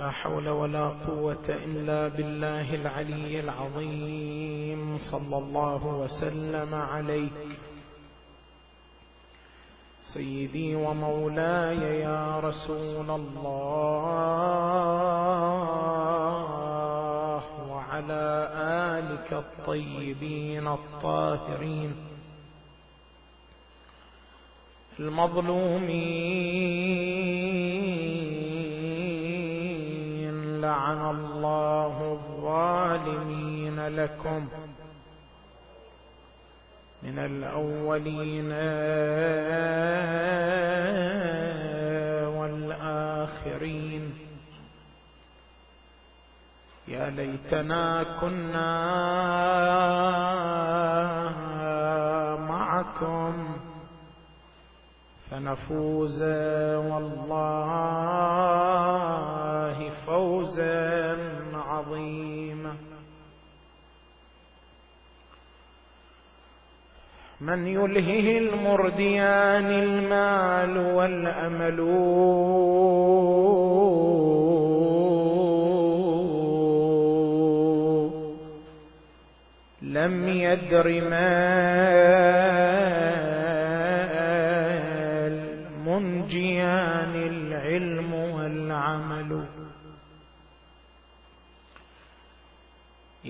لا حول ولا قوة إلا بالله العلي العظيم. صلى الله وسلم عليك. سيدي ومولاي يا رسول الله وعلى آلك الطيبين الطاهرين. المظلومين لعن الله الظالمين لكم من الأولين والآخرين. يا ليتنا كنا معكم فنفوز والله فوزا عظيما. من يلهه المرديان المال والأمل. لم يدر ما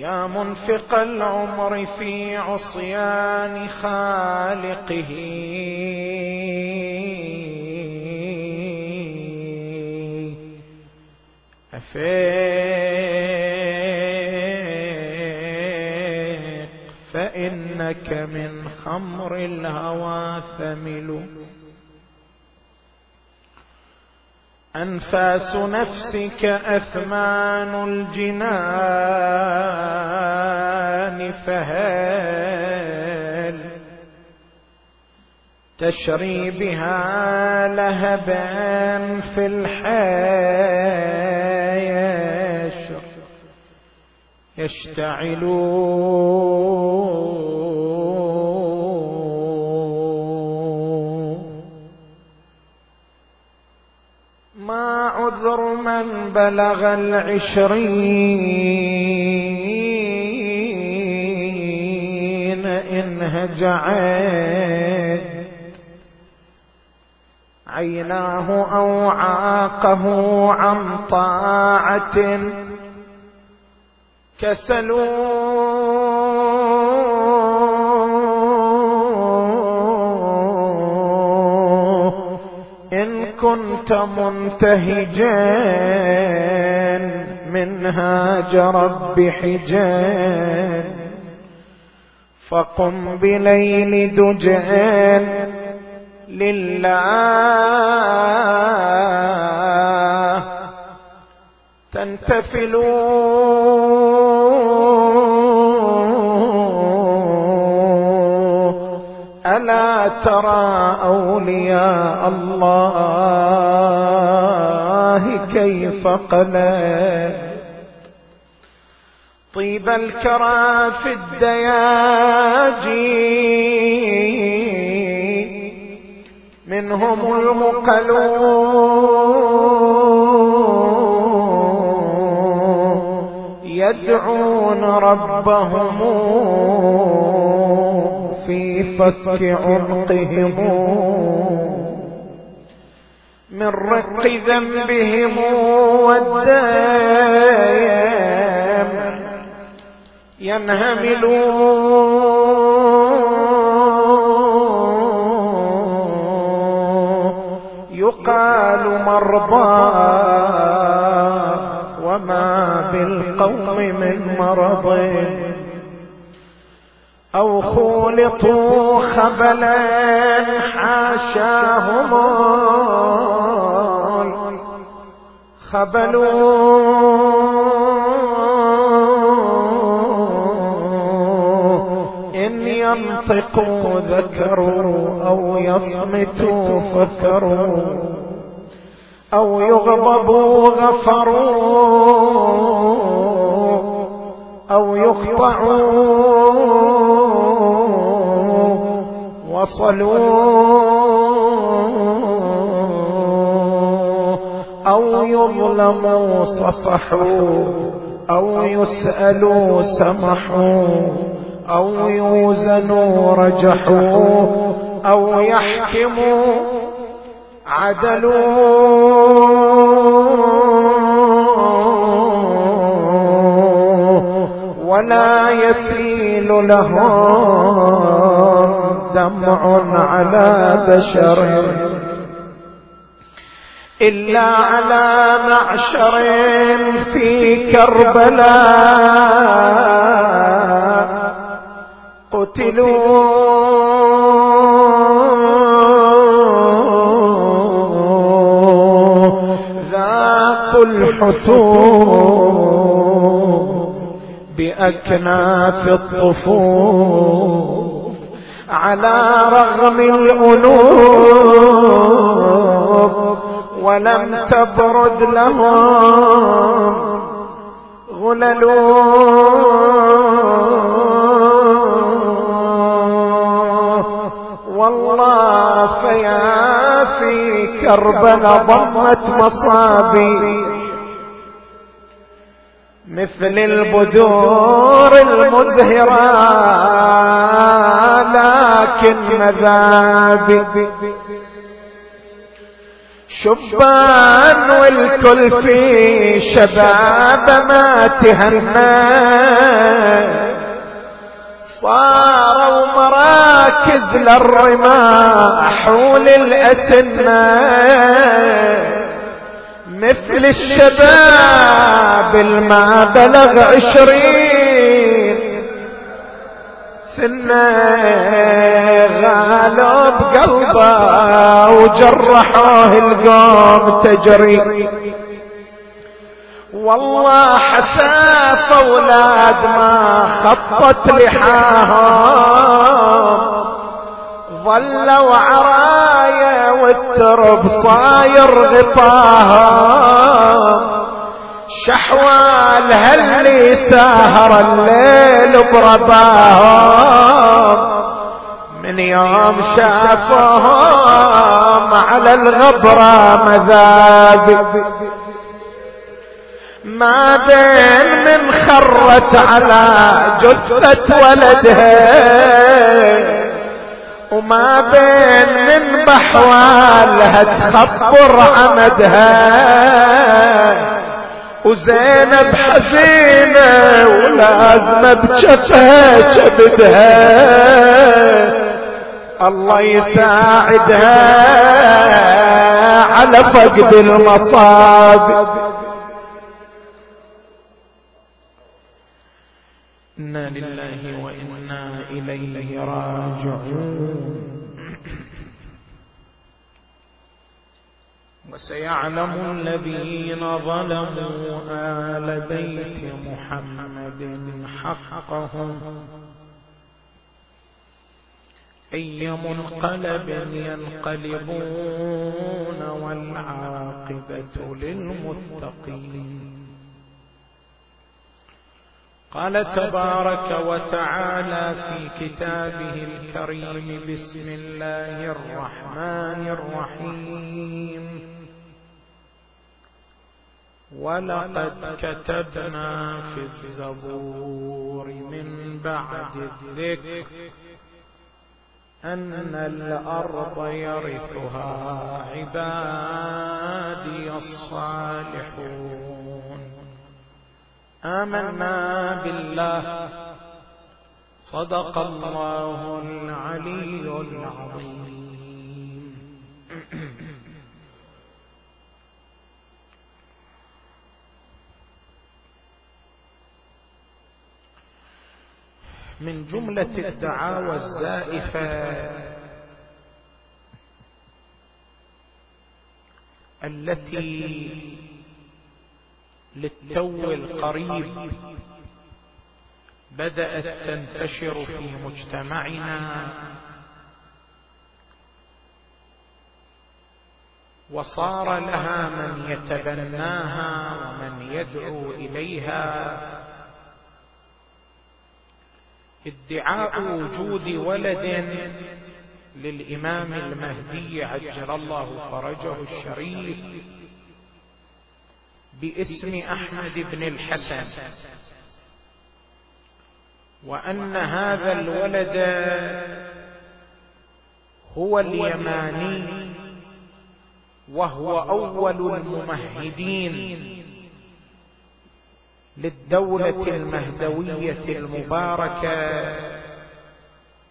يا منفق العمر في عصيان خالقه. أفيق فإنك من خمر الهوى ثمل. أنفاس نفسك أثمان الجنان فهل تشري بها لهبا في الحياة؟ يشتعلون ما عذر من بلغ العشرين إن هجعت. عيناه أو عاقه عن طاعة. كسلوا كنت منتهجا منهاج رب حجان فقم بليل دجان لله تنتفلوا ألا ترى أولياء الله كيف قلت؟ طيب الكرى في الدياجي منهم المقلون يدعون ربهم في فك عنقهم من رق ذنبهم والدام ينهملون. يقال مرضى وما بالقوم من مرض. أو خولطوا خبلا حاشاهم خبلوا إن ينطقوا ذكروا أو يصمتوا فكروا أو يغضبوا غفروا أو يقطعوا وصلوا أو يظلموا صفحوا أو يسألوا سمحوا أو يوزنوا رجحوا أو يحكموا عدلوا ولا يسيل لهم دمع على بشر. إلا على معشر في كربلاء. قتلوا ذاقوا الحتوم بأكناف الطفوف على رغم الأنوف ولم تبرد لهم غلل والله فيا في كربلاء ضمت مصابي. مثل البدور المزهرة لكن مذابي شبان والكل في شباب ما تهنى. صاروا مراكز للرماح وللأسنة مثل الشباب الما بلغ عشرين سنة غالوا بقلبه وجرحوه القوم تجري. والله حساف أولاد ما خطت لحاهم. ظلوا عرايا والترب صاير غطاهم شحوال هاللي ساهر الليل برباهم من يوم شافهم على الغبرة مذاب. ما بين من خرت على جثة ولدها. وما بين من بحوالها تخبر عمدها. وزينب حزينة ولازمة بجفها كبدها الله يساعدها على فقد المصاب. إنا لله وإنا إليه راجعون. وسيعلم الذين ظلموا آل بيت محمد حقهم. أي منقلب ينقلبون والعاقبة للمتقين. قال تبارك وتعالى في كتابه الكريم بسم الله الرحمن الرحيم. ولقد كتبنا في الزبور من بعد الذكر أن الأرض يرثها عبادي الصالحون. آمنا بالله. صدق الله العلي العظيم. من جملة الدعاوى الزائفة. التي للتو القريب بدأت تنتشر في مجتمعنا. وصار لها من يتبناها ومن يدعو إليها. ادعاء وجود ولد للإمام المهدي عجل الله فرجه الشريف باسم أحمد بن الحسن. وأن هذا الولد هو اليماني وهو أول الممهدين. للدولة المهدوية المباركة.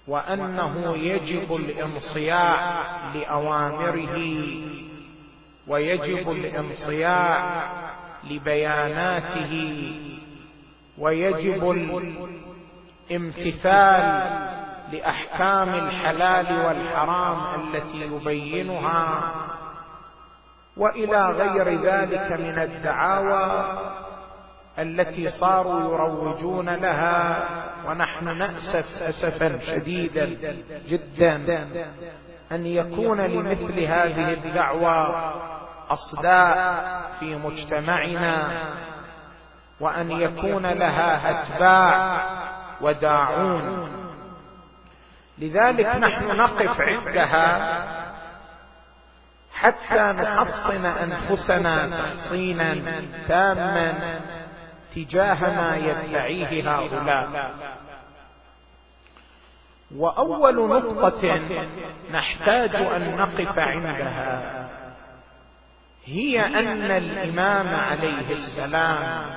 وأنه يجب الانصياع لأوامره. ويجب الانصياع لبياناته. ويجب الامتثال لأحكام الحلال والحرام التي يبينها. وإلى غير ذلك من الدعاوى. التي صاروا يروجون لها ونحن نأسف اسفا شديدا جدا. أن يكون لمثل هذه الدعوى أصداء في مجتمعنا. وأن يكون لها أتباع وداعون. لذلك نحن نقف عندها حتى نحصن أنفسنا تحصينا تاما. تجاه ما يدعيه هؤلاء. وأول نقطة نحتاج أن نقف عندها هي أن الإمام عليه السلام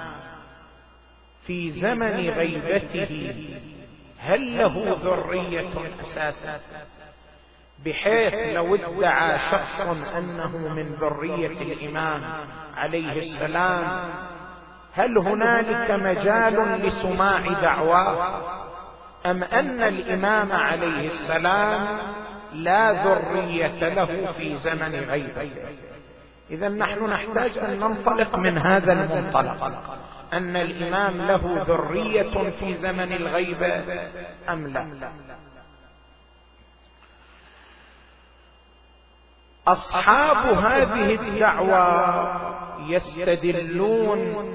في زمن غيبته هل له ذرية أساسا؟ بحيث لو ادعى شخص أنه من ذرية الإمام عليه السلام هل هنالك مجال لسماع دعواه أم أن الإمام عليه السلام لا ذرية له في زمن غيبه إذا نحن نحتاج أن ننطلق من هذا المنطلق. أن الإمام له ذرية في زمن الغيبه أم لا؟ أصحاب هذه الدعوى يستدلون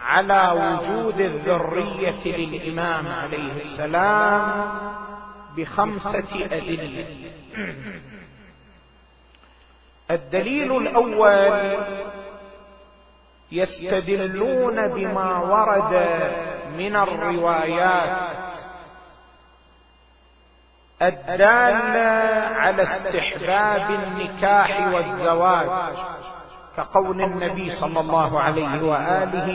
على وجود الذرية للإمام عليه السلام بخمسة أدلة. الدليل الأول يستدلون بما ورد من الروايات. الدالة على استحباب النكاح والزواج. كقول النبي صلى الله عليه وآله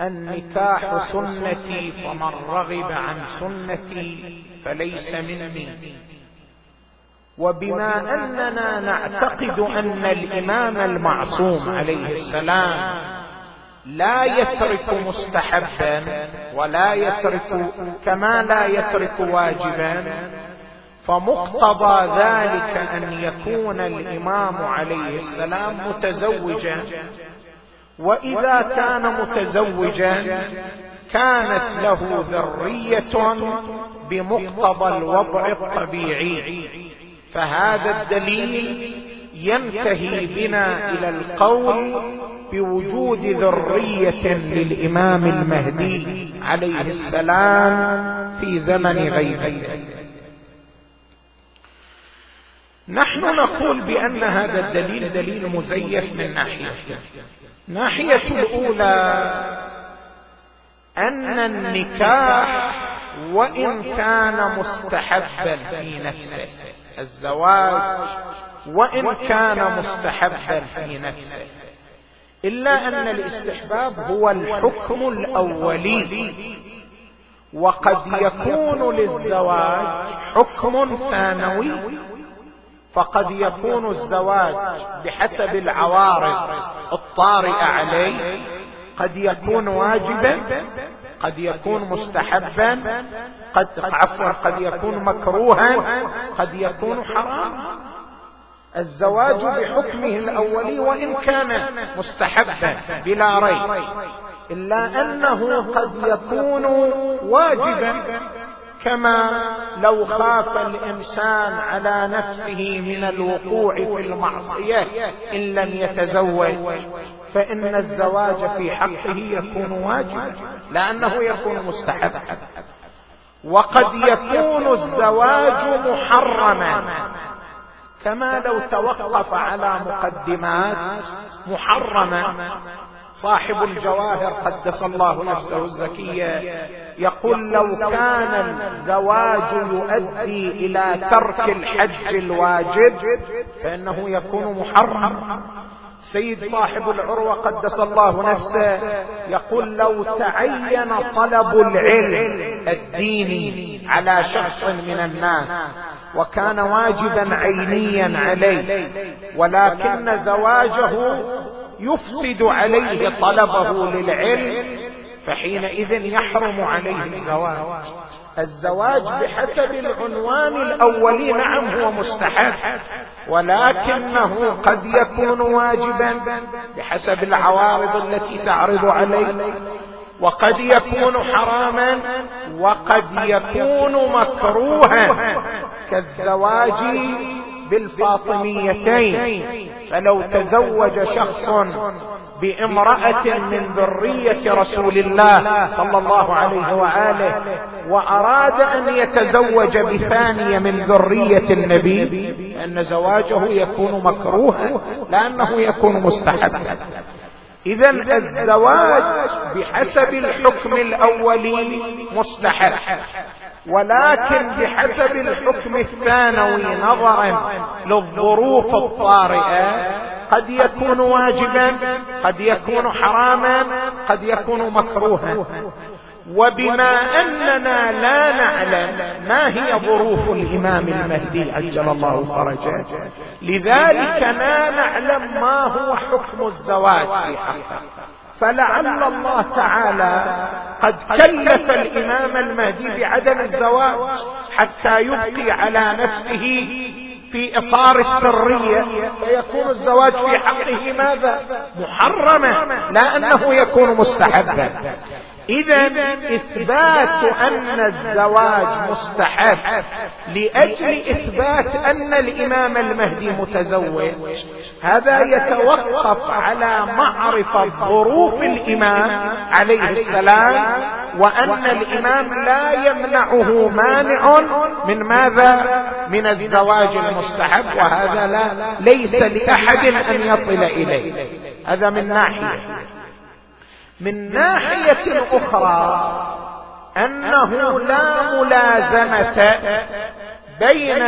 النكاح سنتي فمن رغب عن سنتي فليس مني وبما أننا نعتقد أن الإمام المعصوم عليه السلام لا يترك مستحبا ولا يترك كما لا يترك واجبا فمقتضى ذلك أن يكون الإمام عليه السلام متزوجا. وإذا كان متزوجا كانت له ذرية بمقتضى الوضع الطبيعي. فهذا الدليل ينتهي بنا إلى القول بوجود ذرية للإمام المهدي عليه السلام في زمن غيبه نحن نقول بأن هذا الدليل دليل مزيف من ناحيتين ناحية الأولى أن النكاح وإن كان مستحبا في نفسه الزواج وإن كان مستحبا في نفسه. إلا أن الاستحباب هو الحكم الأولي وقد يكون للزواج حكم ثانوي فقد يكون الزواج بحسب العوارض الطارئة عليه. قد يكون واجبا قد يكون مستحبا قد عفوا قد يكون مكروها قد يكون حراما. الزواج بحكمه الاولي وإن كان مستحبا بلا ريب إلا أنه قد يكون واجبا. كما لو خاف الإنسان على نفسه من الوقوع في المعصية إن لم يتزوج فإن الزواج في حقه يكون واجبا لأنه يكون مستحبا. وقد يكون الزواج محرما كما لو توقف على مقدمات محرمة صاحب الجواهر قدس الله نفسه الزكيه يقول لو كان الزواج يؤدي إلى ترك الحج الواجب فإنه يكون محرم. سيد صاحب العروة قدس الله نفسه يقول لو تعين طلب العلم الديني على شخص من الناس وكان واجبا عينيا عليه ولكن زواجه يفسد عليه طلبه للعلم فحينئذ يحرم عليه الزواج. الزواج. بحسب العنوان الأولي نعم هو مستحب. ولكنه قد يكون واجبا بحسب العوارض التي تعرض عليه وقد يكون حراما وقد يكون مكروها. كالزواج بالفاطميتين. فلو تزوج شخص بامرأة من ذرية رسول الله صلى الله عليه وآله وأراد أن يتزوج بثانية من ذرية النبي أن زواجه يكون مكروها لأنه يكون مستحبا. إذا الزواج بحسب الحكم الأولي مستحب ولكن بحسب الحكم الثانوي نظرا للظروف الطارئة قد يكون واجبا قد يكون حراما قد يكون مكروها. وبما أننا لا نعلم ما هي ظروف الإمام المهدي عجل الله فرجه. لذلك لا نعلم ما هو حكم الزواج في حقه. فلعل الله تعالى قد كلف الإمام المهدي بعدم الزواج حتى يبقي على نفسه في إطار السرية فيكون الزواج في حقه ماذا؟ محرما لا أنه يكون مستحبا. اذا إثبات أن الزواج مستحب لأجل إثبات أن الإمام المهدي متزوج. هذا يتوقف على معرفة ظروف الإمام عليه السلام وأن الإمام لا يمنعه مانع من ماذا؟ من الزواج المستحب وهذا لا ليس لأحد أن يصل إليه. هذا من ناحية. من ناحية أخرى أنه لا ملازمة بين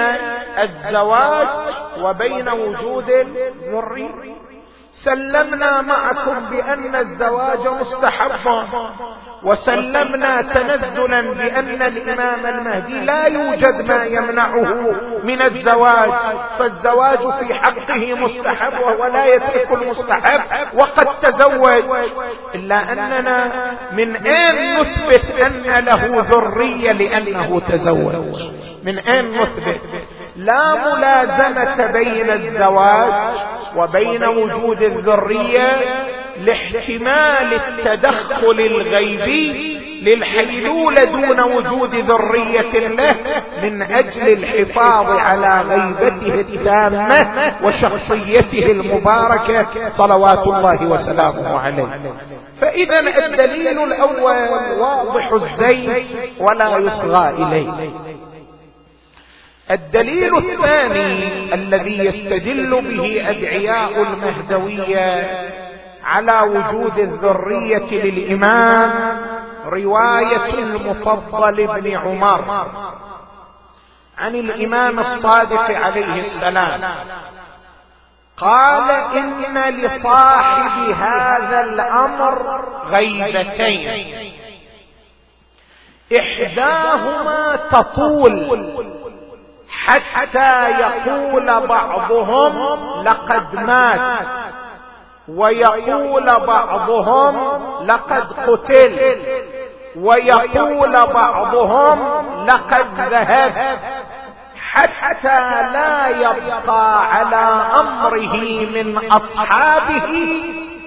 الزواج وبين وجود الذريه سلمنا معكم بأن الزواج مستحب. وسلمنا تنزلا بأن الإمام المهدي لا يوجد ما يمنعه من الزواج. فالزواج في حقه مستحب وهو لا يترك المستحب وقد تزوج. إلا أننا من أين نثبت أن له ذرية لأنه تزوج؟ من أين نثبت؟ لا ملازمة بين الزواج وبين وجود الذرية لاحتمال التدخل الغيبي للحيلولة دون وجود ذرية له من أجل الحفاظ على غيبته التامة وشخصيته المباركة صلوات الله وسلامه عليه. فإذا الدليل الأول واضح الزين ولا يصغى إليه. الدليل الثاني الذي يستدل به أدعياء المهدوية على وجود الذرية للإمام رواية المفضل بن عمر عن الإمام الصادق عليه السلام. قال إن لصاحب هذا الأمر غيبتين. إحداهما تطول. حتى يقول بعضهم لقد مات. ويقول بعضهم لقد قتل. ويقول بعضهم لقد ذهب. حتى لا يبقى على أمره من أصحابه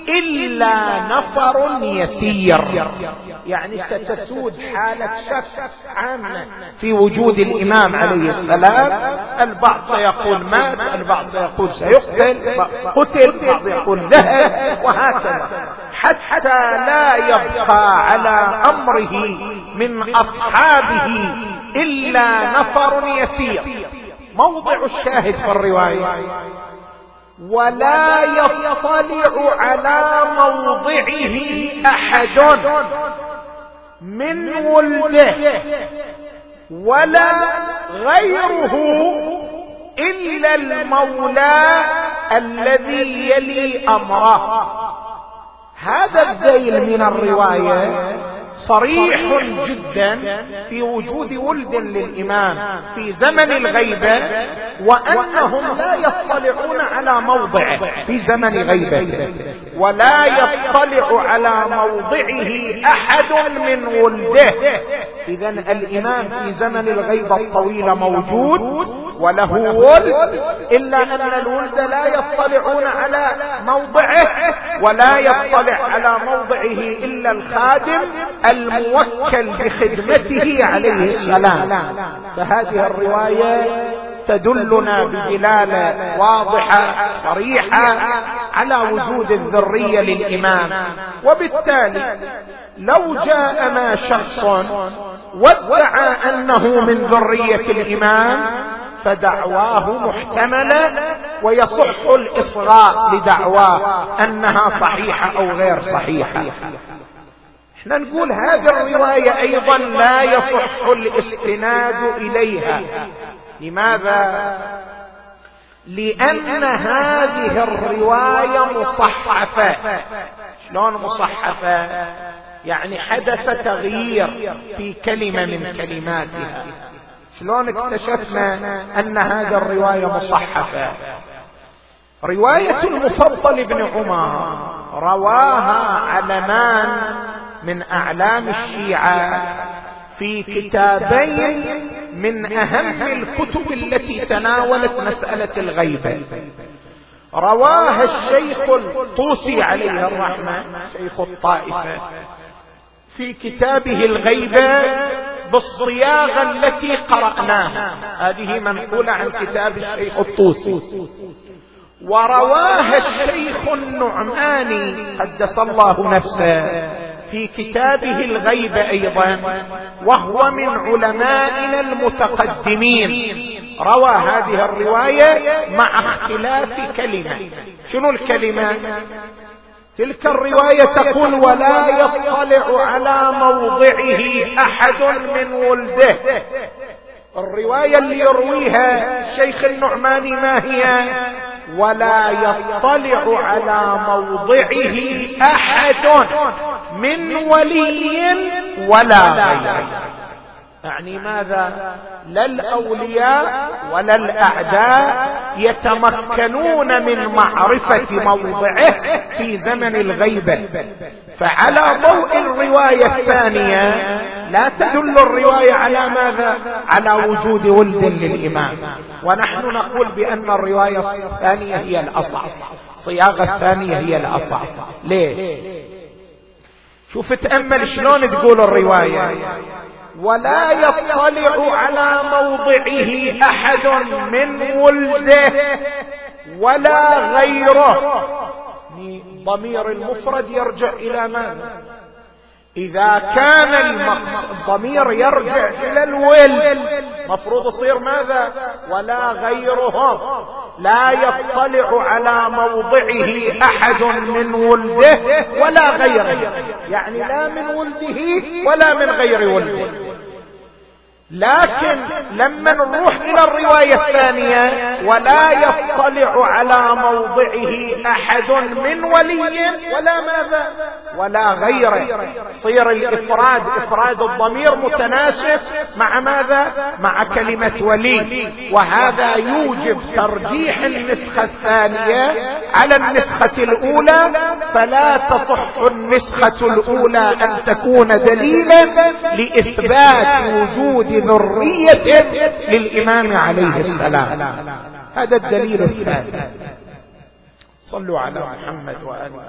إلا نفر يسير. يعني ستسود حالة شك عامة في وجود الإمام عليه السلام. البعض سيقول مات البعض سيقول سيقتل قتل بعض يقول ذهب وهكذا. حتى لا يبقى على أمره من أصحابه إلا نفر يسير. موضع الشاهد في الرواية. ولا يطلع على موضعه أحد. من ولده ولا غيره إلا المولى الذي يلي أمره. هذا الذيل من الرواية. صريح جدا في وجود ولد للإمام في زمن الغيبة وأنهم لا يطلعون على موضعه في زمن غيبه ولا يطلع على موضعه أحد من ولده. اذا الامام في زمن الغيبه الطويله موجود وله ولد إلا أن الولد لا يطلعون على موضعه ولا يطلع على موضعه إلا الخادم الموكل بخدمته عليه السلام. فهذه الرواية تدلنا بدلاله واضحة صريحة على وجود الذرية للإمام. وبالتالي لو جاءنا شخص وادعى أنه من ذرية الامام فدعواه محتمله ويصح الإصغاء لدعواه أنها صحيحة أو غير صحيحة. إحنا نقول هذه الرواية أيضا لا يصح الاستناد إليها. لماذا؟ لأن هذه الرواية مصحفة. شلون مصحفة؟ يعني حدث تغيير في كلمة من كلماتها. شلون اكتشفنا أن هذه الرواية مصحفة؟ رواية المفضل بن عمر رواها علمان من؟ أعلام الشيعة في كتابين من أهم الكتب التي تناولت مسألة الغيبه رواها الشيخ الطوسي عليه الرحمة شيخ الطائفة. في كتابه الغيبه بالصياغة التي قرأناها. هذه منقولة عن كتاب الشيخ الطوسي. ورواها الشيخ النعماني قدس الله نفسه في كتابه الغيب أيضا وهو من علمائنا المتقدمين. روى هذه الرواية مع اختلاف كلمة. شنو الكلمة؟ تلك الرواية تقول ولا يطلع على موضعه أحد من ولده. الرواية اللي يرويها الشيخ النعماني ما هي؟ ولا يطلع على موضعه أحد من ولي ولا غيره. يعني ماذا؟ لا الاولياء ولا الاعداء يتمكنون من معرفة موضعه في زمن الغيبة. فعلى ضوء الرواية الثانية لا تدل الرواية على ماذا؟ على وجود ولد للإمام. ونحن نقول بأن الرواية الثانية هي الاصح الصياغه الثانية هي الاصح ليه؟ شوف تأمل شلون تقول الرواية. ولا يطلع على موضعه أحد من ولده ولا غيره. ضمير المفرد يرجع إلى ماذا إذا كان الضمير يرجع إلى الولد مفروض يصير ماذا؟ ولا غيرهم لا يطلع على موضعه أحد من ولده ولا غيره. يعني لا من ولده ولا من غير ولده. لكن لما نروح إلى الرواية الثانية ولا يطلع على موضعه أحد من ولي ولا ماذا؟ ولا غيره. صير الإفراد إفراد الضمير متناسب مع ماذا؟ مع كلمة ولي. وهذا يوجب ترجيح النسخة الثانية على النسخة الأولى. فلا تصح النسخة الأولى أن تكون دليلا لإثبات وجود ذرية للإمام عليه السلام. هذا الدليل الثاني. صلوا على محمد وآله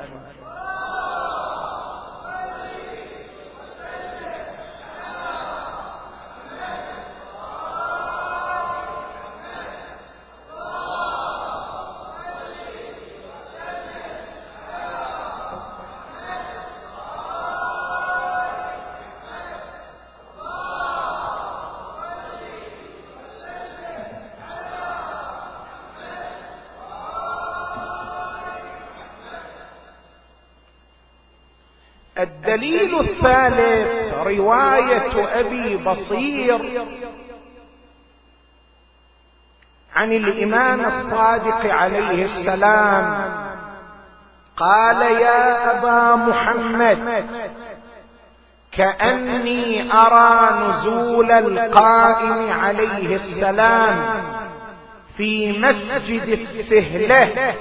الدليل الثالث رواية أبي بصير عن الإمام الصادق عليه السلام. قال يا أبا محمد كأني أرى نزول القائم عليه السلام في مسجد السهلة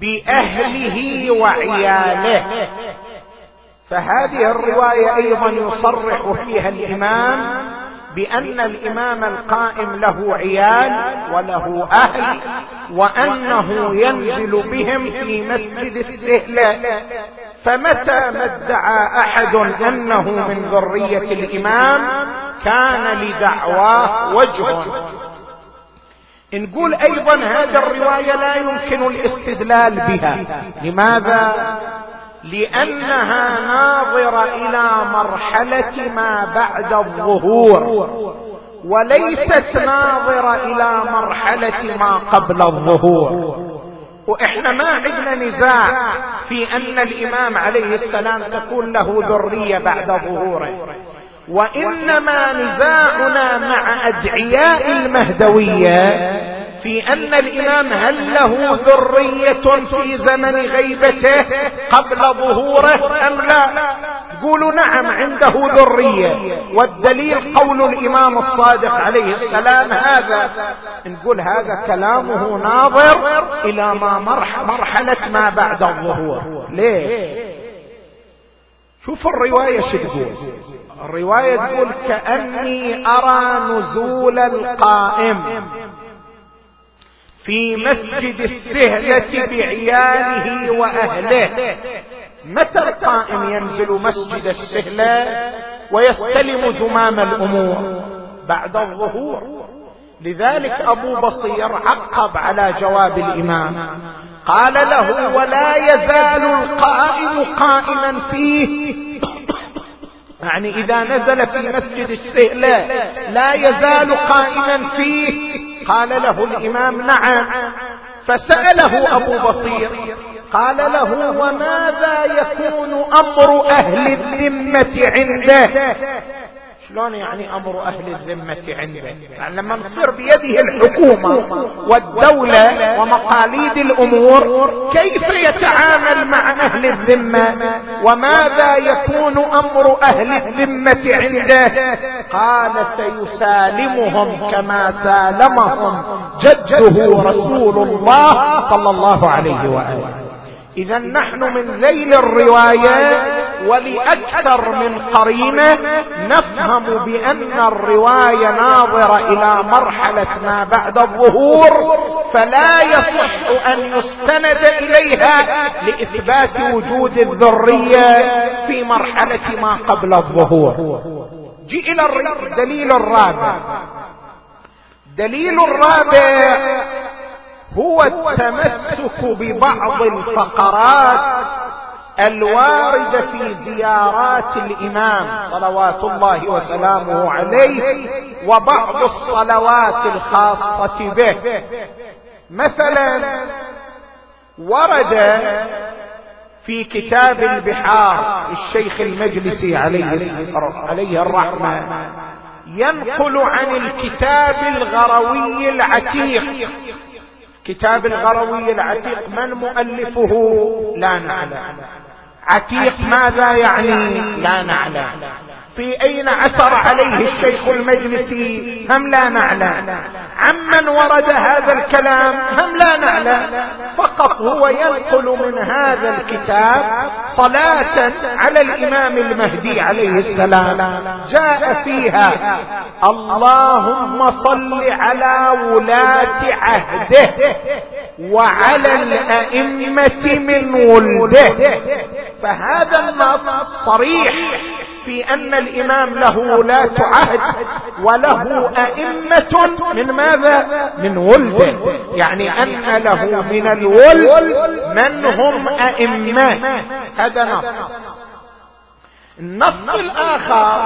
بأهله وعياله. فهذه الرواية أيضا يصرح فيها الإمام بأن الإمام القائم له عيال وله أهل وأنه ينزل بهم في مسجد السهله فمتى ما ادعى أحد أنه من ذرية الإمام كان لدعواه وجه. نقول أيضا هذه الرواية لا يمكن الاستدلال بها. لماذا؟ لأنها ناظرة إلى مرحلة ما بعد الظهور. وليست ناظرة إلى مرحلة ما قبل الظهور. وإحنا ما عندنا نزاع في أن الإمام عليه السلام تكون له ذرية بعد ظهوره. وإنما نزاعنا مع أدعياء المهدوية في أن الإمام هل له ذرية في زمن غيبته قبل ظهوره أم لا؟ قولوا نعم عنده ذرية. والدليل قول الإمام الصادق عليه السلام هذا. نقول هذا كلامه ناظر إلى ما مرحلة ما بعد الظهور. ليش؟ شوف الرواية شو تقول. الرواية تقول كأني أرى نزول القائم. في مسجد السهلة بعياله وأهله. متى القائم ينزل مسجد السهلة ويستلم زمام الأمور؟ بعد الظهور. لذلك أبو بصير عقب على جواب الإمام. قال له ولا يزال القائم قائما فيه. يعني إذا نزل في مسجد السهلة لا يزال قائما فيه. قال له الإمام نعم فسأله أبو بصير قال له وماذا يكون أمر أهل الذمة عنده؟ شلون يعني أمر أهل الذمة عنده؟ يعني لما نصير بيده الحكومة والدولة ومقاليد الأمور كيف يتعامل مع أهل الذمة؟ وماذا يكون أمر أهل الذمة عنده؟ قال سيسالمهم كما سالمهم جده رسول الله صلى الله عليه وآله. إذا نحن من ذيل الرواية ولأكثر من قرينة نفهم بأن الرواية ناظرة إلى مرحله ما بعد الظهور فلا يصح أن يستند إليها لإثبات وجود الذرية في مرحلة ما قبل الظهور. جي إلى الدليل الرابع. دليل الرابع هو التمسك ببعض الفقرات الوارده في زيارات الإمام صلوات الله وسلامه عليه وبعض الصلوات الخاصة به. مثلا ورد في كتاب البحار الشيخ المجلسي عليه عليه الرحمه ينقل عن الكتاب الغروي العتيق. كتاب الغروي العتيق من مؤلفه؟ لا نعلم. عتيق ماذا يعني؟ لا نعلم. في أين عثر عليه الشيخ المجلسي؟ هم لا نعلم. عمن ورد هذا الكلام هم لا نعلم. فقط هو ينقل من هذا الكتاب صلاة على الإمام المهدي عليه السلام. جاء فيها اللهم صل على ولاة عهده وعلى الأئمة من ولده. فهذا النص صريح. في أن الإمام له ولاة عهد وله أئمة من ماذا؟ من ولده يعني أن له من الولد من هم أئمة. هذا نص. النص الآخر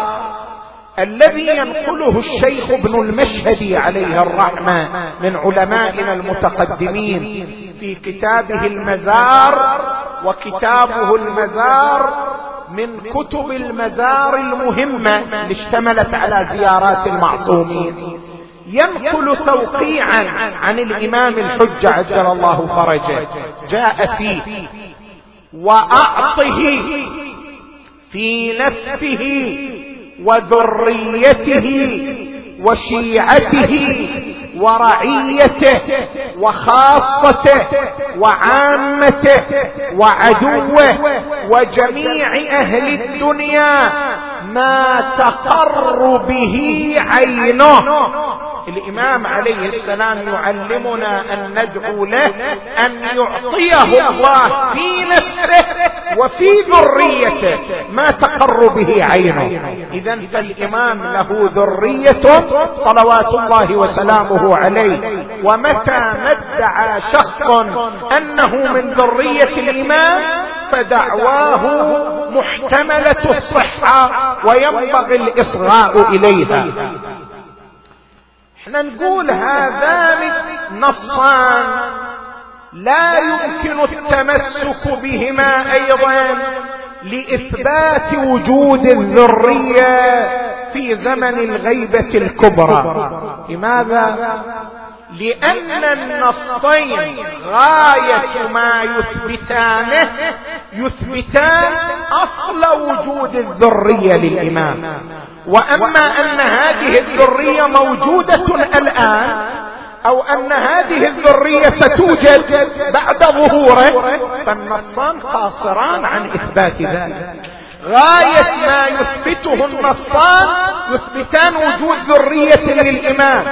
الذي ينقله الشيخ ابن المشهدي عليه الرحمة من علمائنا المتقدمين في كتابه المزار وكتابه المزار من كتب المزار المهمة اللي اشتملت على زيارات المعصومين. ينقل توقيعا عن الإمام الحجة عجل الله فرجه. جاء فيه. وأعطه في نفسه وذريته وشيعته ورعيته وخاصته وعامته وعدوه وجميع أهل الدنيا. ما تقر به عينه. الإمام عليه السلام يعلمنا أن ندعو له أن يعطيه الله في نفسه وفي ذريته ما تقر به عينه. اذا فالإمام له ذريه صلوات الله وسلامه عليه. ومتى ما ادعى شخص أنه من ذرية الإمام فدعواه محتملة الصحة وينبغي الإصغاء إليها. إحنا نقول هذان نصان لا يمكن التمسك بهما أيضا لإثبات وجود الذرية في زمن الغيبة الكبرى. لماذا؟ لأن النصين غاية ما يثبتانه يثبتان أصل وجود الذرية للإمام. وأما أن هذه الذرية موجودة الآن أو أن هذه الذرية ستوجد بعد ظهوره فالنصان قاصران عن إثبات ذلك. غاية ما يثبته النصان يثبتان وجود ذرية للإمام.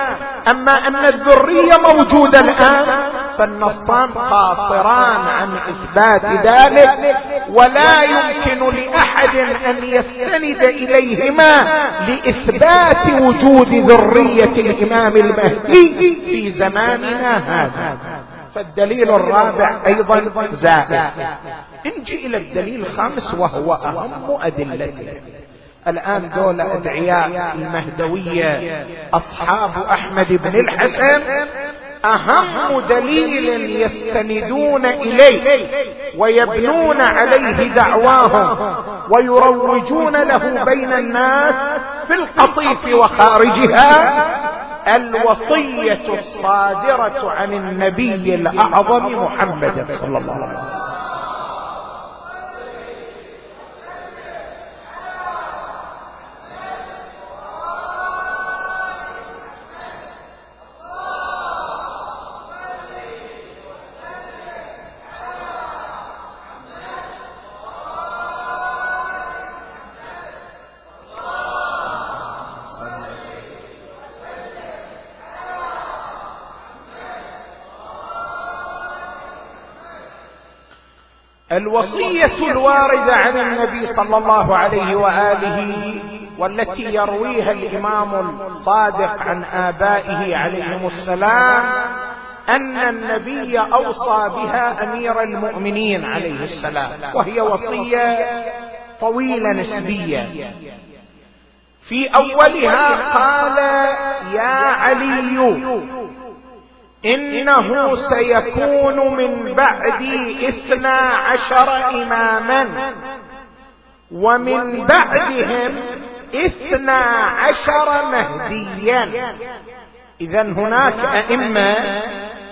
أما أن الذرية موجودة الآن فالنصان قاصران عن إثبات ذلك ولا يمكن لأحد أن يستند إليهما لإثبات وجود ذرية الإمام المهدي في زماننا هذا. فالدليل الرابع أيضا زائد. نجي إلى الدليل الخامس وهو أهم ادلته الآن دول أدعياء المهدوية أصحاب أحمد بن الحسن أهم دليل يستندون إليه ويبنون عليه دعواهم ويروجون له بين الناس في القطيف وخارجها الوصية الصادرة عن النبي الأعظم محمد صلى الله عليه وسلم. الوصية الواردة عن النبي صلى الله عليه وآله والتي يرويها الإمام الصادق عن آبائه عليهم السلام أن النبي أوصى بها أمير المؤمنين عليه السلام وهي وصية طويلة نسبية. في أولها قال يا علي إنه سيكون من بعدي إثنا عشر إماما. ومن بعدهم إثنا عشر مهديا. اذا هناك أئمة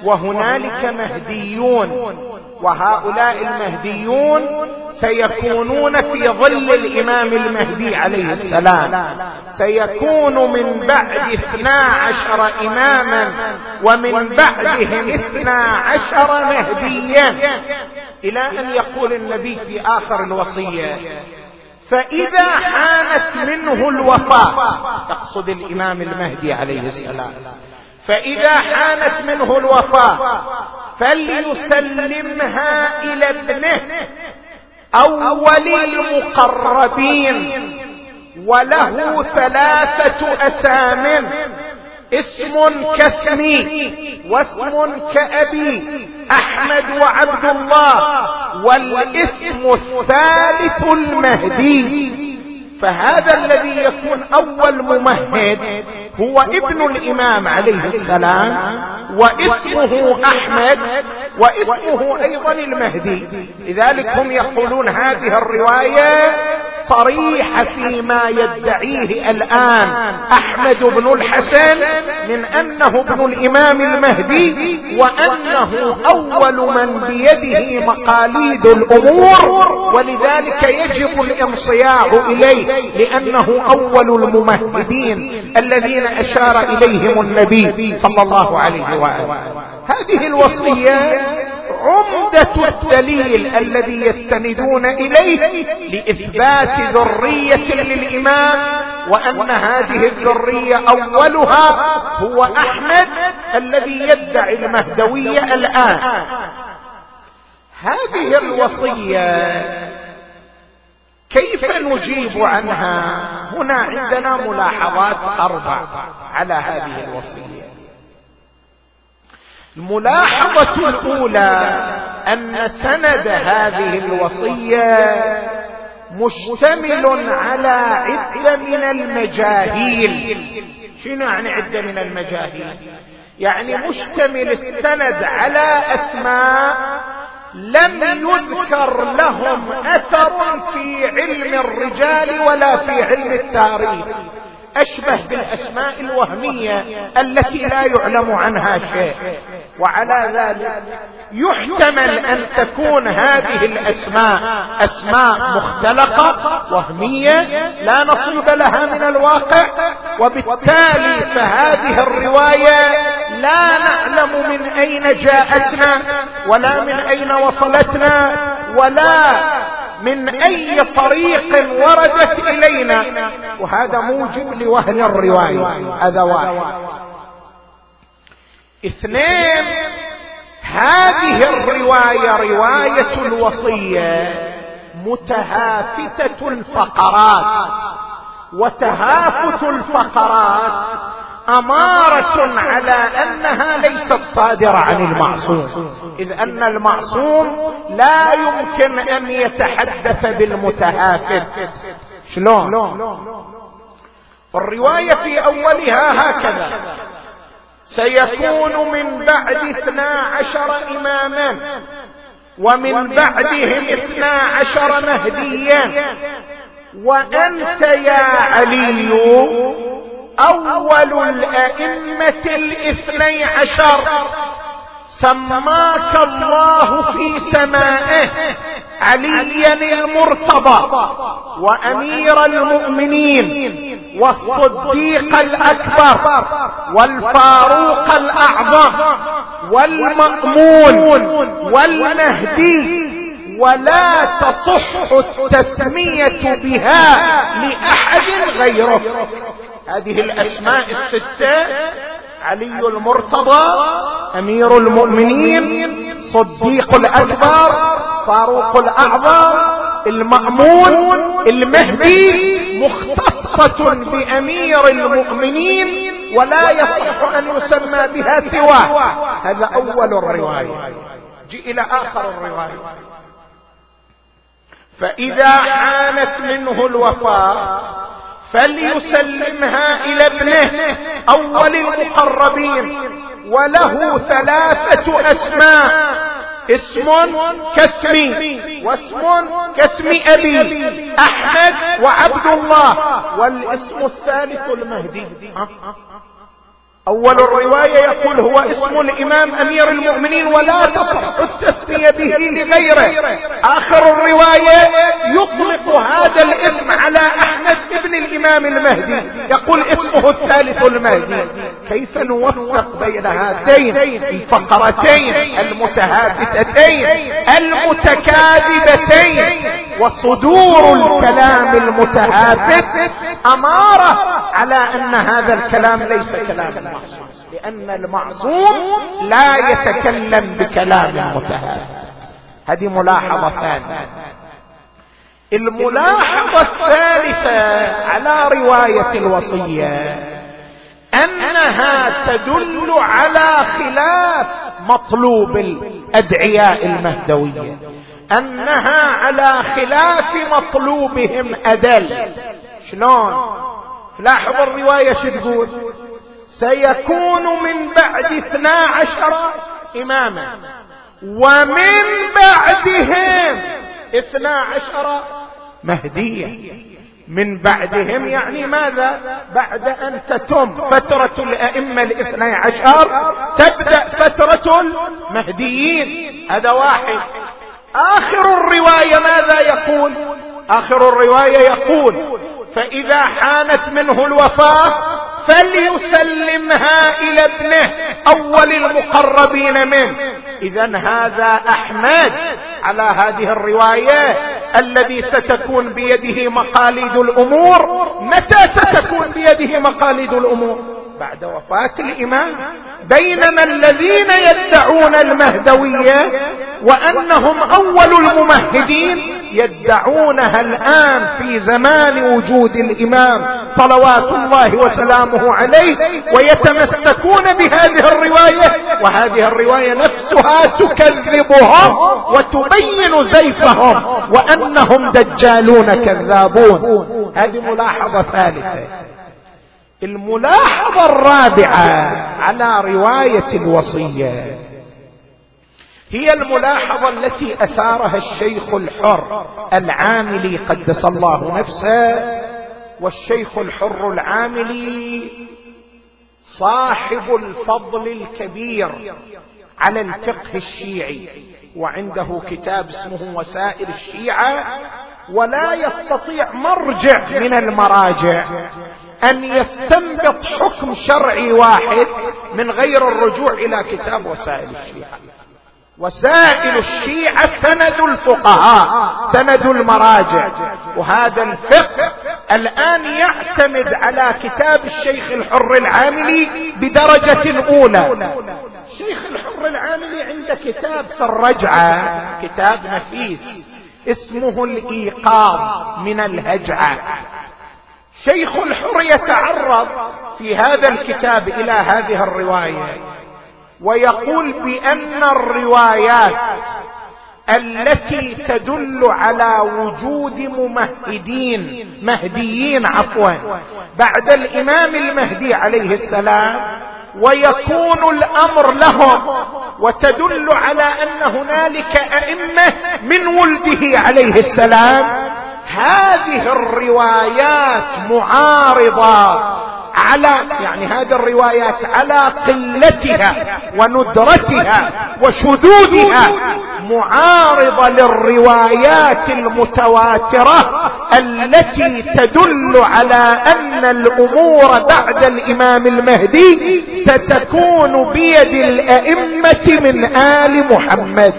وهنالك مهديون. وهؤلاء المهديون سيكونون في ظل الإمام المهدي عليه السلام. سيكون من بعد اثنا عشر إماما ومن بعدهم اثنا عشر مهديا. إلى أن يقول النبي في آخر الوصية فإذا حانت منه الوفاة يقصد الإمام المهدي عليه السلام. فإذا حانت منه الوفاة فليسلمها إلى ابنه أول المقربين وله ثلاثة اسام اسم كاسمي واسم كأبي أحمد وعبد الله والاسم الثالث المهدي. فهذا الذي يكون أول ممهد هو ابن الإمام عليه السلام واسمه أحمد واسمه أيضا المهدي. لذلك هم يقولون هذه الرواية صريح فيما يدعيه الآن أحمد بن الحسن من أنه ابن الإمام المهدي وأنه أول من بيده مقاليد الأمور ولذلك يجب الانصياع إليه لأنه أول الممهدين الذين أشار إليهم النبي صلى الله عليه وآله. هذه الوصية عمدة الدليل الذي يستندون إليه لإثبات ذرية للإمام وأن هذه الذرية أولها هو أحمد الذي يدعي المهدوية الآن. هذه الوصية كيف نجيب عنها؟ هنا عندنا ملاحظات أربع على هذه الوصية. الملاحظة الأولى أن سند هذه الوصية مشتمل على عدة من المجاهيل. شنو يعني عدة من المجاهيل؟ يعني مشتمل السند على أسماء لم يذكر لهم أثر في علم الرجال ولا في علم التاريخ. أشبه بالأسماء الوهمية التي لا يعلم عنها شيء. وعلى ذلك يحتمل أن تكون هذه الأسماء أسماء مختلقة وهمية لا نصيب لها من الواقع. وبالتالي فهذه الرواية لا نعلم من أين جاءتنا ولا من أين وصلتنا ولا من أي طريق وردت إلينا. وهذا موجب لوهن الرواية. هذا واحد. اثنين هذه الرواية رواية الوصية متهافتة الفقرات. وتهافت الفقرات أمارة على أنها ليست صادرة عن المعصوم. إذ أن المعصوم لا يمكن أن يتحدث بالمتهافت. شلون؟ الروايه في أولها هكذا. سيكون من بعد اثنا عشر إماما ومن بعدهم اثنا عشر مهديا. وأنت يا علي أول الأئمة الاثني عشر. سماك الله في سمائه عليا المرتضى وأمير المؤمنين والصديق الأكبر والفاروق الأعظم والمأمون والمهدي. ولا تصح التسمية بها لأحد غيره. هذه الأسماء الستة علي المرتضى أمير المؤمنين صديق الأكبر فاروق الأعظم المأمون المهدي مختصة بأمير المؤمنين ولا يصح أن يسمى بها سواه. هذا أول الرواية. جي إلى آخر الرواية. فإذا حانت منه الوفاة فليسلمها إلى ابنه أول المقربين. وله ثلاثة أسماء. اسم كاسمي واسم كاسم أبي أحمد وعبد الله. والاسم الثالث المهدي. أول الرواية يقول هو اسم الإمام أمير المؤمنين ولا تصح التسمية به لغيره. آخر الرواية يطلق هذا الاسم على أحمد ابن الإمام المهدي. يقول اسمه الثالث المهدي. كيف نوفق بين هاتين؟ الفقرتين المتهافتتين المتكاذبتين. وصدور الكلام المتهافت أمارة على أن هذا الكلام ليس كلام المعصوم لأن المعصوم لا يتكلم بكلام متهافت هذه ملاحظة ثانية. الملاحظة الثالثة على رواية الوصية أنها تدل على خلاف مطلوب الأدعياء المهدوية. أنها على خلاف مطلوبهم أدل. شلون؟ لاحظ الرواية شو تقول؟ سيكون من بعد اثنا عشر إماما. ومن بعدهم اثنا عشر مهدية. من بعدهم يعني ماذا؟ بعد أن تتم فترة الأئمة الاثني عشر تبدأ فترة المهديين. هذا واحد. آخر الرواية ماذا يقول؟ آخر الرواية يقول فإذا حانت منه الوفاة فليسلمها إلى ابنه أول المقربين منه. اذا هذا أحمد على هذه الرواية الذي ستكون بيده مقاليد الأمور. متى ستكون بيده مقاليد الأمور؟ بعد وفاة الإمام بينما الذين يدعون المهدوية وأنهم أول الممهدين يدعونها الآن في زمان وجود الإمام صلوات الله وسلامه عليه ويتمسكون بهذه الرواية وهذه الرواية نفسها تكذبهم وتبين زيفهم وأنهم دجالون كذابون. هذه ملاحظة ثالثة. الملاحظة الرابعة على رواية الوصية. هي الملاحظة التي أثارها الشيخ الحر العاملي قدس الله نفسه والشيخ الحر العاملي صاحب الفضل الكبير على الفقه الشيعي وعنده كتاب اسمه وسائل الشيعة ولا يستطيع مرجع من المراجع أن يستنبط حكم شرعي واحد من غير الرجوع إلى كتاب وسائل الشيعة. وسائل الشيعة سند الفقهاء سند المراجع. وهذا الفقه الآن يعتمد على كتاب الشيخ الحر العاملي بدرجة أولى الشيخ الحر العاملي عنده كتاب في الرجعة كتاب نفيس. اسمه الإيقاظ من الهجعة. شيخ الحر يتعرض في هذا الكتاب إلى هذه الرواية ويقول بأن الروايات التي تدل على وجود ممهدين مهديين عفوا. بعد الإمام المهدي عليه السلام ويكون الأمر لهم وتدل على أن هنالك أئمة من ولده عليه السلام. هذه الروايات معارضه على يعني هذه الروايات على قلتها وندرتها وشذوذها معارضة للروايات المتواترة التي تدل على أن الأمور بعد الإمام المهدي ستكون بيد الأئمة من آل محمد.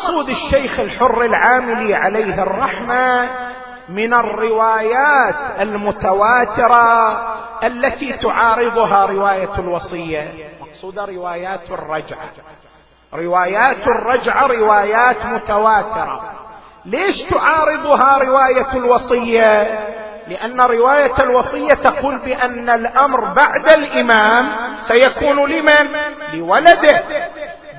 مقصود الشيخ الحر العاملي عليه الرحمة من الروايات المتواترة التي تعارضها رواية الوصية. مقصود روايات الرجعه روايات الرجعه روايات متواترة. ليش تعارضها رواية الوصية؟ لأن رواية الوصية تقول بأن الأمر بعد الإمام سيكون لمن؟ لولده.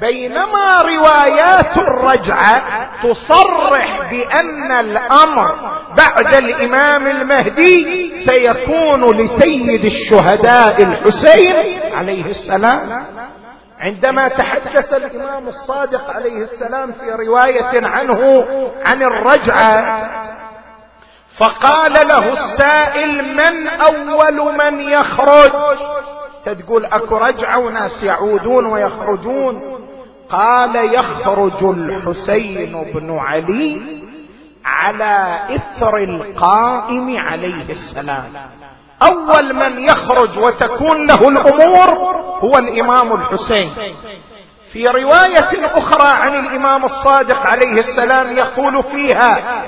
بينما روايات الرجعه تصرح بأن الأمر بعد الإمام المهدي سيكون لسيد الشهداء الحسين عليه السلام. عندما تحدث الإمام الصادق عليه السلام في رواية عنه عن الرجعه فقال له السائل من أول من يخرج؟ تقول أكو رجعه وناس يعودون ويخرجون. قال يخرج الحسين بن علي على إثر القائم عليه السلام. أول من يخرج وتكون له الأمور هو الإمام الحسين. في رواية أخرى عن الإمام الصادق عليه السلام يقول فيها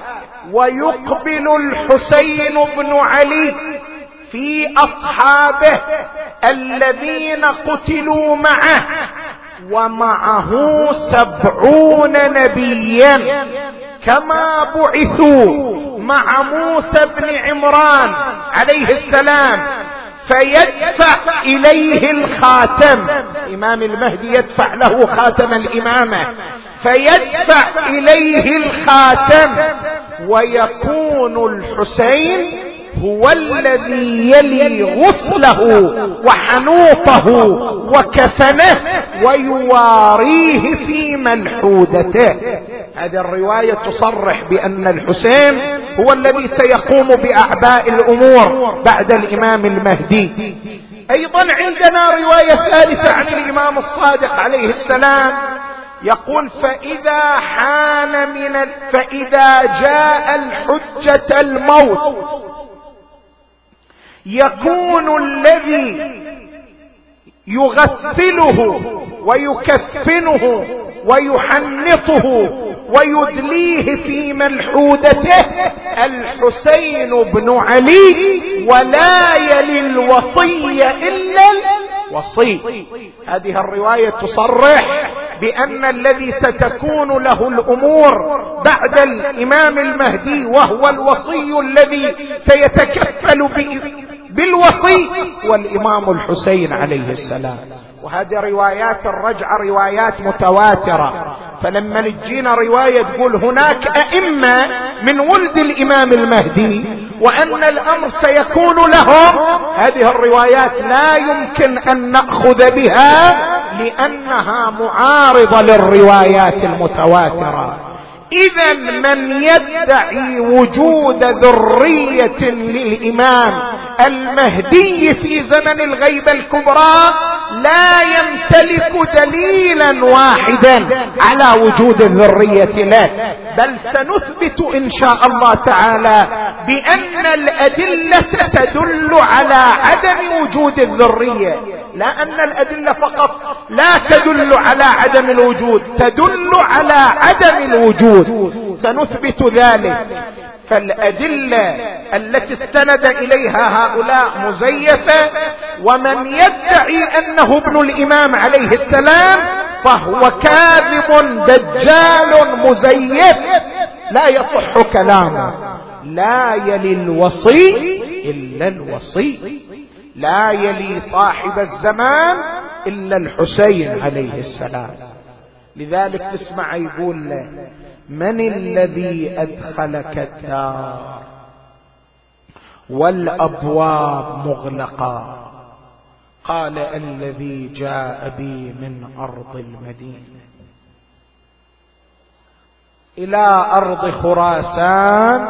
ويقبل الحسين بن علي في أصحابه الذين قتلوا معه ومعه سبعون نبيا كما بعثوا مع موسى بن عمران عليه السلام فيدفع إليه الخاتم. الامام المهدي يدفع له خاتم الإمامة. فيدفع إليه الخاتم ويكون الحسين هو الذي يلي غسله وحنوطه وكفنه ويواريه في ملحودته هذه الرواية تصرح بأن الحسين هو الذي سيقوم بأعباء الأمور بعد الإمام المهدي أيضا عندنا رواية ثالثة عن الإمام الصادق عليه السلام يقول فإذا حان من. فإذا جاء الحجة الموت يكون الذي يغسله ويكفنه ويحنطه ويدليه في ملحودته الحسين بن علي ولا يلي الوصي إلا الوصي. هذه الرواية تصرح بأن الذي ستكون له الأمور بعد الإمام المهدي وهو الوصي الذي سيتكفل بالوصي والإمام الحسين عليه السلام. وهذه روايات الرجعه روايات متواترة. فلما تجينا رواية تقول هناك أئمة من ولد الإمام المهدي وأن الأمر سيكون لهم. هذه الروايات لا يمكن أن نأخذ بها لأنها معارضة للروايات المتواترة. إذا من يدعي وجود ذرية للإمام المهدي في زمن الغيبة الكبرى لا يمتلك دليلا واحدا على وجود الذرية له بل سنثبت إن شاء الله تعالى بأن الأدلة تدل على عدم وجود الذرية. لا أن الأدلة فقط لا تدل على عدم الوجود تدل على عدم الوجود. سنثبت ذلك. فالأدلة التي استند إليها هؤلاء مزيفة ومن يدعي أنه ابن الإمام عليه السلام فهو كاذب دجال مزيف لا يصح كلامه. لا يلي الوصي إلا الوصي. لا يلي صاحب الزمان إلا الحسين عليه السلام. لذلك تسمع يقول له من الذي ادخلك الدار والأبواب مغلقة. قال الذي جاء بي من أرض المدينة. إلى أرض خراسان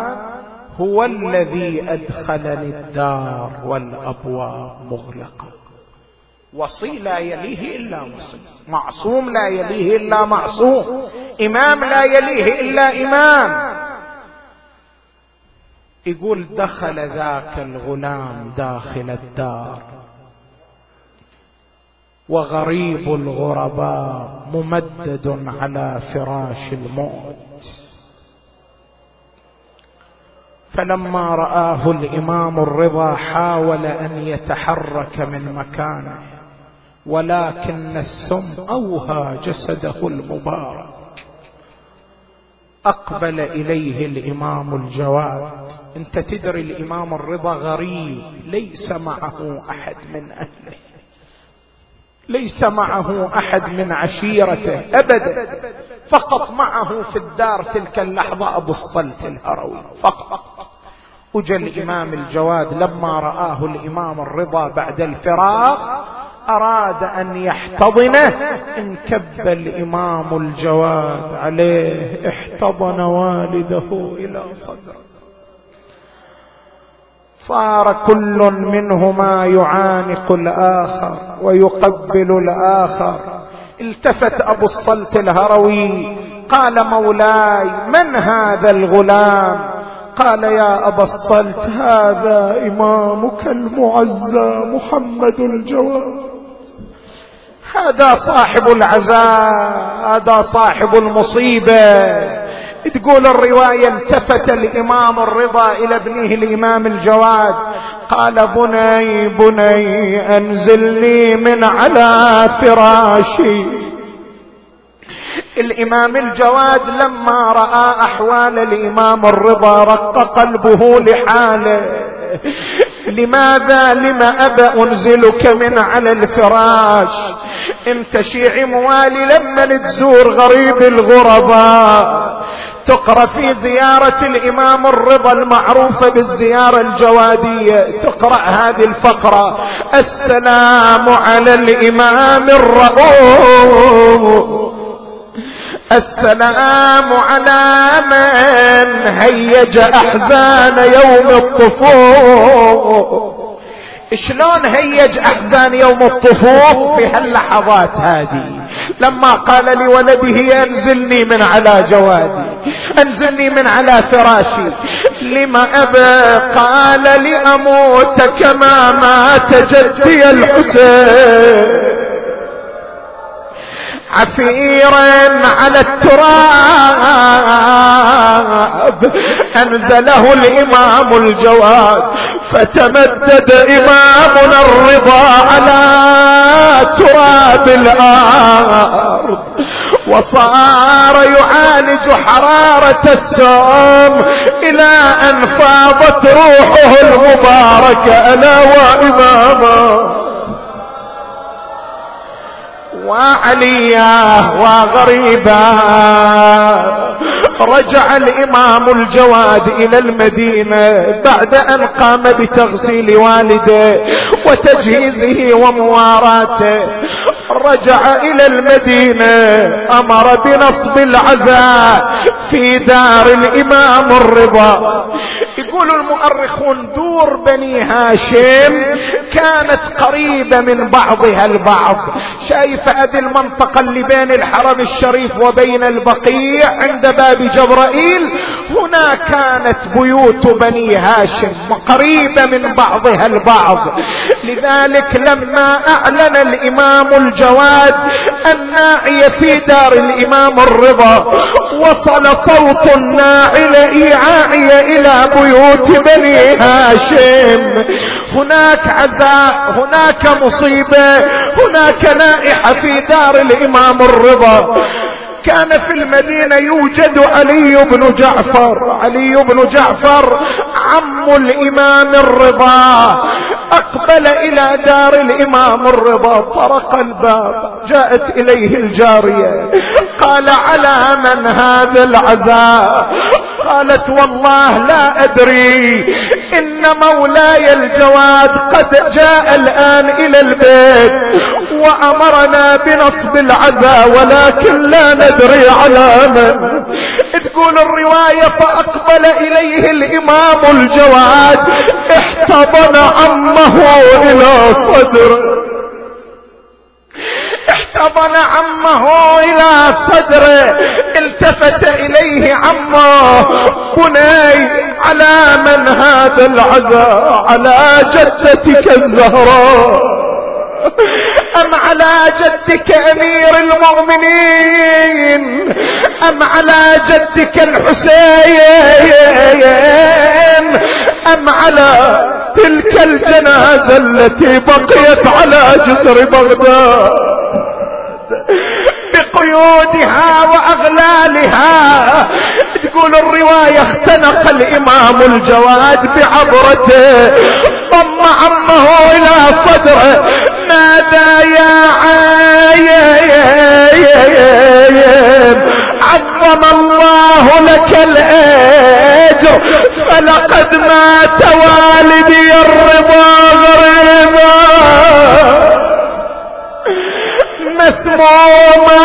هو الذي أدخلني الدار والأبواب مغلقة. وصي لا يليه إلا وصي. معصوم لا يليه إلا معصوم. إمام لا يليه إلا إمام. يقول دخل ذاك الغلام داخل الدار. وغريب الغرباء ممدد على فراش الموت. فلما رآه الإمام الرضا حاول أن يتحرك من مكانه. ولكن السم أوهى جسده المبارك. أقبل إليه الإمام الجواد. أنت تدري الإمام الرضا غريب ليس معه أحد من أهله. ليس معه أحد من عشيرته أبدا. فقط معه في الدار تلك اللحظة أبو الصلت الهروي. فقط. وجا الإمام الجواد لما رآه الإمام الرضا بعد الفراق. أراد أن يحتضنه. انكب الإمام الجواد عليه احتضن والده إلى صدره. صار كل منهما يعانق الآخر ويقبل الآخر. التفت أبو الصلت الهروي قال مولاي من هذا الغلام؟ قال يا أبا الصلت هذا إمامك المعزى محمد الجواد هذا صاحب العزاء هذا صاحب المصيبة. تقول الرواية التفت الإمام الرضا إلى ابنه الإمام الجواد قال بني بني أنزلني من على فراشي. الإمام الجواد لما رأى أحوال الإمام الرضا رق قلبه لحاله. لماذا لما ابى أنزلك من على الفراش؟ أنت شيعي موالي لما تزور غريب الغرباء. تقرأ في زيارة الإمام الرضا المعروفه بالزيارة الجوادية. تقرأ هذه الفقرة. السلام على الإمام الرؤوف. السلام على من هيج أحزان يوم الطفوف. شلون هيج أحزان يوم الطفوف في هاللحظات هذه؟ لما قال لولده انزلني من على جوادي انزلني من على فراشي. لما أبى قال لأموت كما مات جدي الحسين. عفيرا على التراب. أنزله الإمام الجواد. فتمدد إمامنا الرضا على تراب الأرض. وصار يعالج حرارة السام إلى أن فاضت روحه المباركة الا واماما وعليا وغريبا. رجع الإمام الجواد إلى المدينة بعد أن قام بتغسيل والده وتجهيزه ومواراته. رجع إلى المدينة أمر بنصب العزاء في دار الإمام الرضا. يقول المؤرخون دور بني هاشم كانت قريبة من بعضها البعض. شايف ادي المنطقة اللي بين الحرم الشريف وبين البقيع عند باب جبرائيل؟ هنا كانت بيوت بني هاشم قريبة من بعضها البعض. لذلك لما أعلن الإمام الجواد الناعية في دار الإمام الرضا. وصل صوت الناعل ايعاعية إلى بيوت بني هاشم. هناك عزاء هناك مصيبة هناك نائحة في دار الإمام الرضا. كان في المدينة يوجد علي بن جعفر. علي بن جعفر عم الإمام الرضا. أقبل إلى دار الإمام الرضا طرق الباب جاءت إليه الجارية. قال على من هذا العزاء؟ قالت والله لا أدري إن مولاي الجواد قد جاء الآن إلى البيت وأمرنا بنصب العزاء ولكن لا ندري على من. تقول الرواية فأقبل إليه الإمام الجواد احتضن عمه إلى صدره. احتضن عمه إلى صدره. التفت إليه عمه. بني على من هذا العزاء؟ على جدتك الزهراء. أم على جدك أمير المؤمنين؟ أم على جدك الحسين؟ أم على تلك الجنازة التي بقيت على جسر بغداد؟ بقيودها وأغلالها. تقول الرواية اختنق الإمام الجواد بعبرته. ضم عمه إلى صدره نادى يا عين عظم الله لك الأجر فلقد مات والدي الرضا غريبا مسموما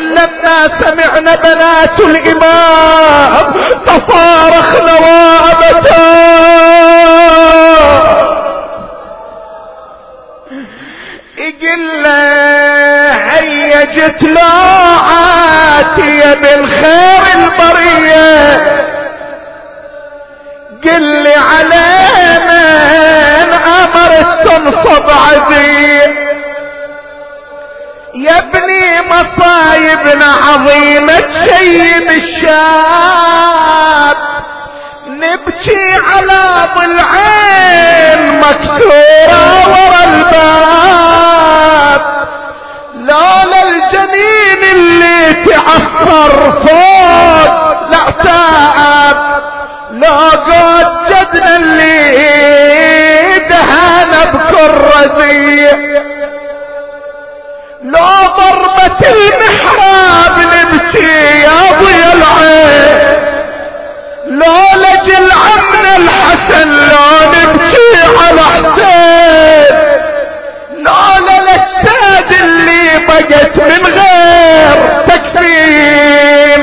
لما سمعنا بنات الإمام تصارخن وابتا يقل هيجت له عاتية من خير البرية. قل لي على تنصب عدي يا ابني مصايبنا عظيمة تشيب الشاب. نبكي على ضلعين مكسورة ورا الباب. لولا الجنين اللي تعفر فوق لا تعب لو قد جدنا اللي لو ضربة المحراب نبكي يا ضي العين. لو لجل عمنا الحسن لو نبكي على حسين. لولا الاجساد اللي بقت من غير تكفين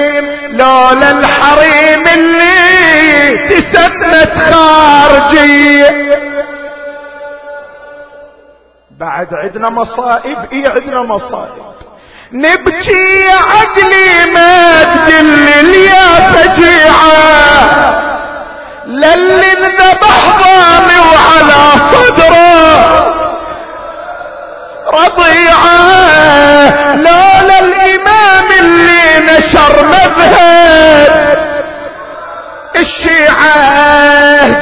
لولا الحريم اللي تسمت خارجي. بعد عندنا مصائب إيه عندنا مصائب؟ نبكي يا عقلي ما تدل يا فجيعة. للي انذبح ضامي وعلى صدره. رضيعة لولا الامام اللي نشر مذهب. الشيعة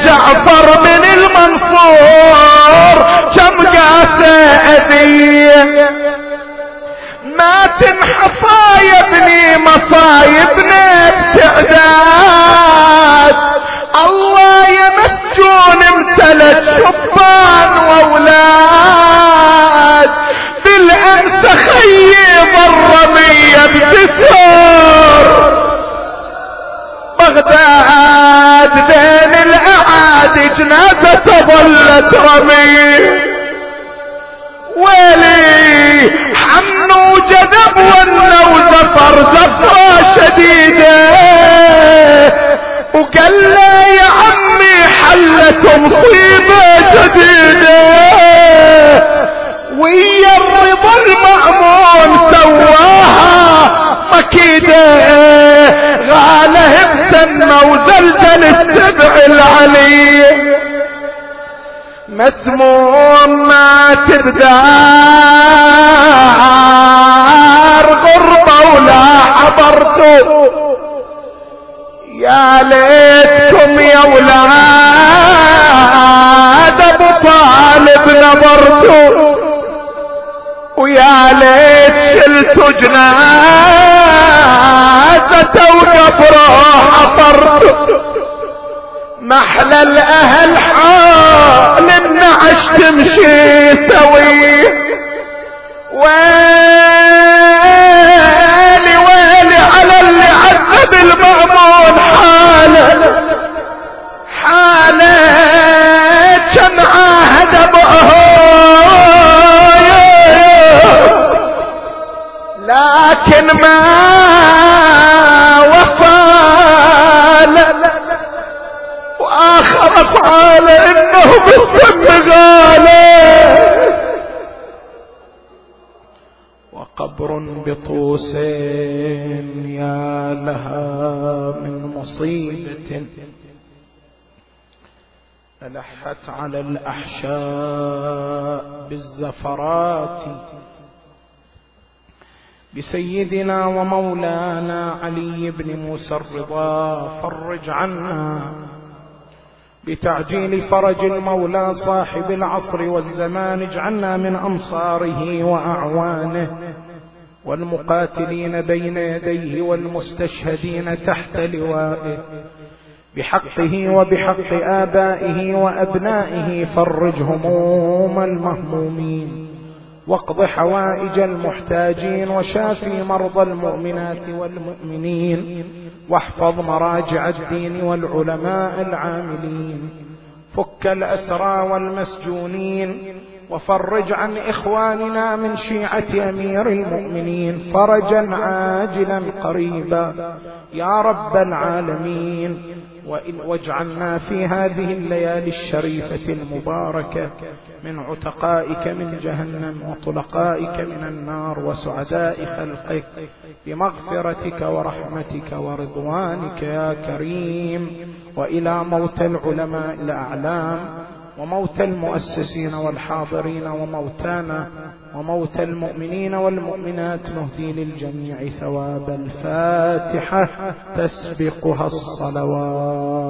جعفر بن المنصور يا ابني مصايبنا بتعداد. الله يمسون امتلت شبان وأولاد. بالأمس خيب الرمية بتسهر بغداد بين الأعادي جنازة ظلت رمي ويلي حنو جذب ونه وزفر زفرة شديدة. وقال له يا عمي حلت مصيبة جديدة. ويا الرضا المأمون سواها مكيدة. غاله بسنة وزلزل السبع العلي. مسموم ما تبدار. غربة ولا حضرتوا يا ليتكم يا ولاد أبو طالب نظرتوا ويا ليت شلتوا جنازته وقبره حفرتوا محلى الأهل حال النعش تمشي سوي ويلي ويلي على اللي عذب المأمون حاله حاله كم عاهد لكن ما وفى. واخر افعال انه بالسم غاله وقبر بطوس يا لها من مصيبة. ألحت على الأحشاء بالزفرات. بسيدنا ومولانا علي بن موسى الرضا فرج عنا بتعجيل فرج المولى صاحب العصر والزمان اجعلنا من أنصاره وأعوانه والمقاتلين بين يديه والمستشهدين تحت لوائه. بحقه وبحق آبائه وأبنائه فرج هموم المهمومين. واقض حوائج المحتاجين وشافي مرضى المؤمنات والمؤمنين واحفظ مراجع الدين والعلماء العاملين فك الأسرى والمسجونين وفرج عن إخواننا من شيعة أمير المؤمنين فرجا عاجلا قريبا. يا رب العالمين. واجعلنا في هذه الليالي الشريفة المباركة من عتقائك من جهنم وطلقائك من النار وسعداء خلقك بمغفرتك ورحمتك ورضوانك يا كريم. وإلى موت العلماء الأعلام وموت المؤسسين والحاضرين وموتانا وموت المؤمنين والمؤمنات نهدي للجميع ثواب الفاتحة تسبقها الصلوات.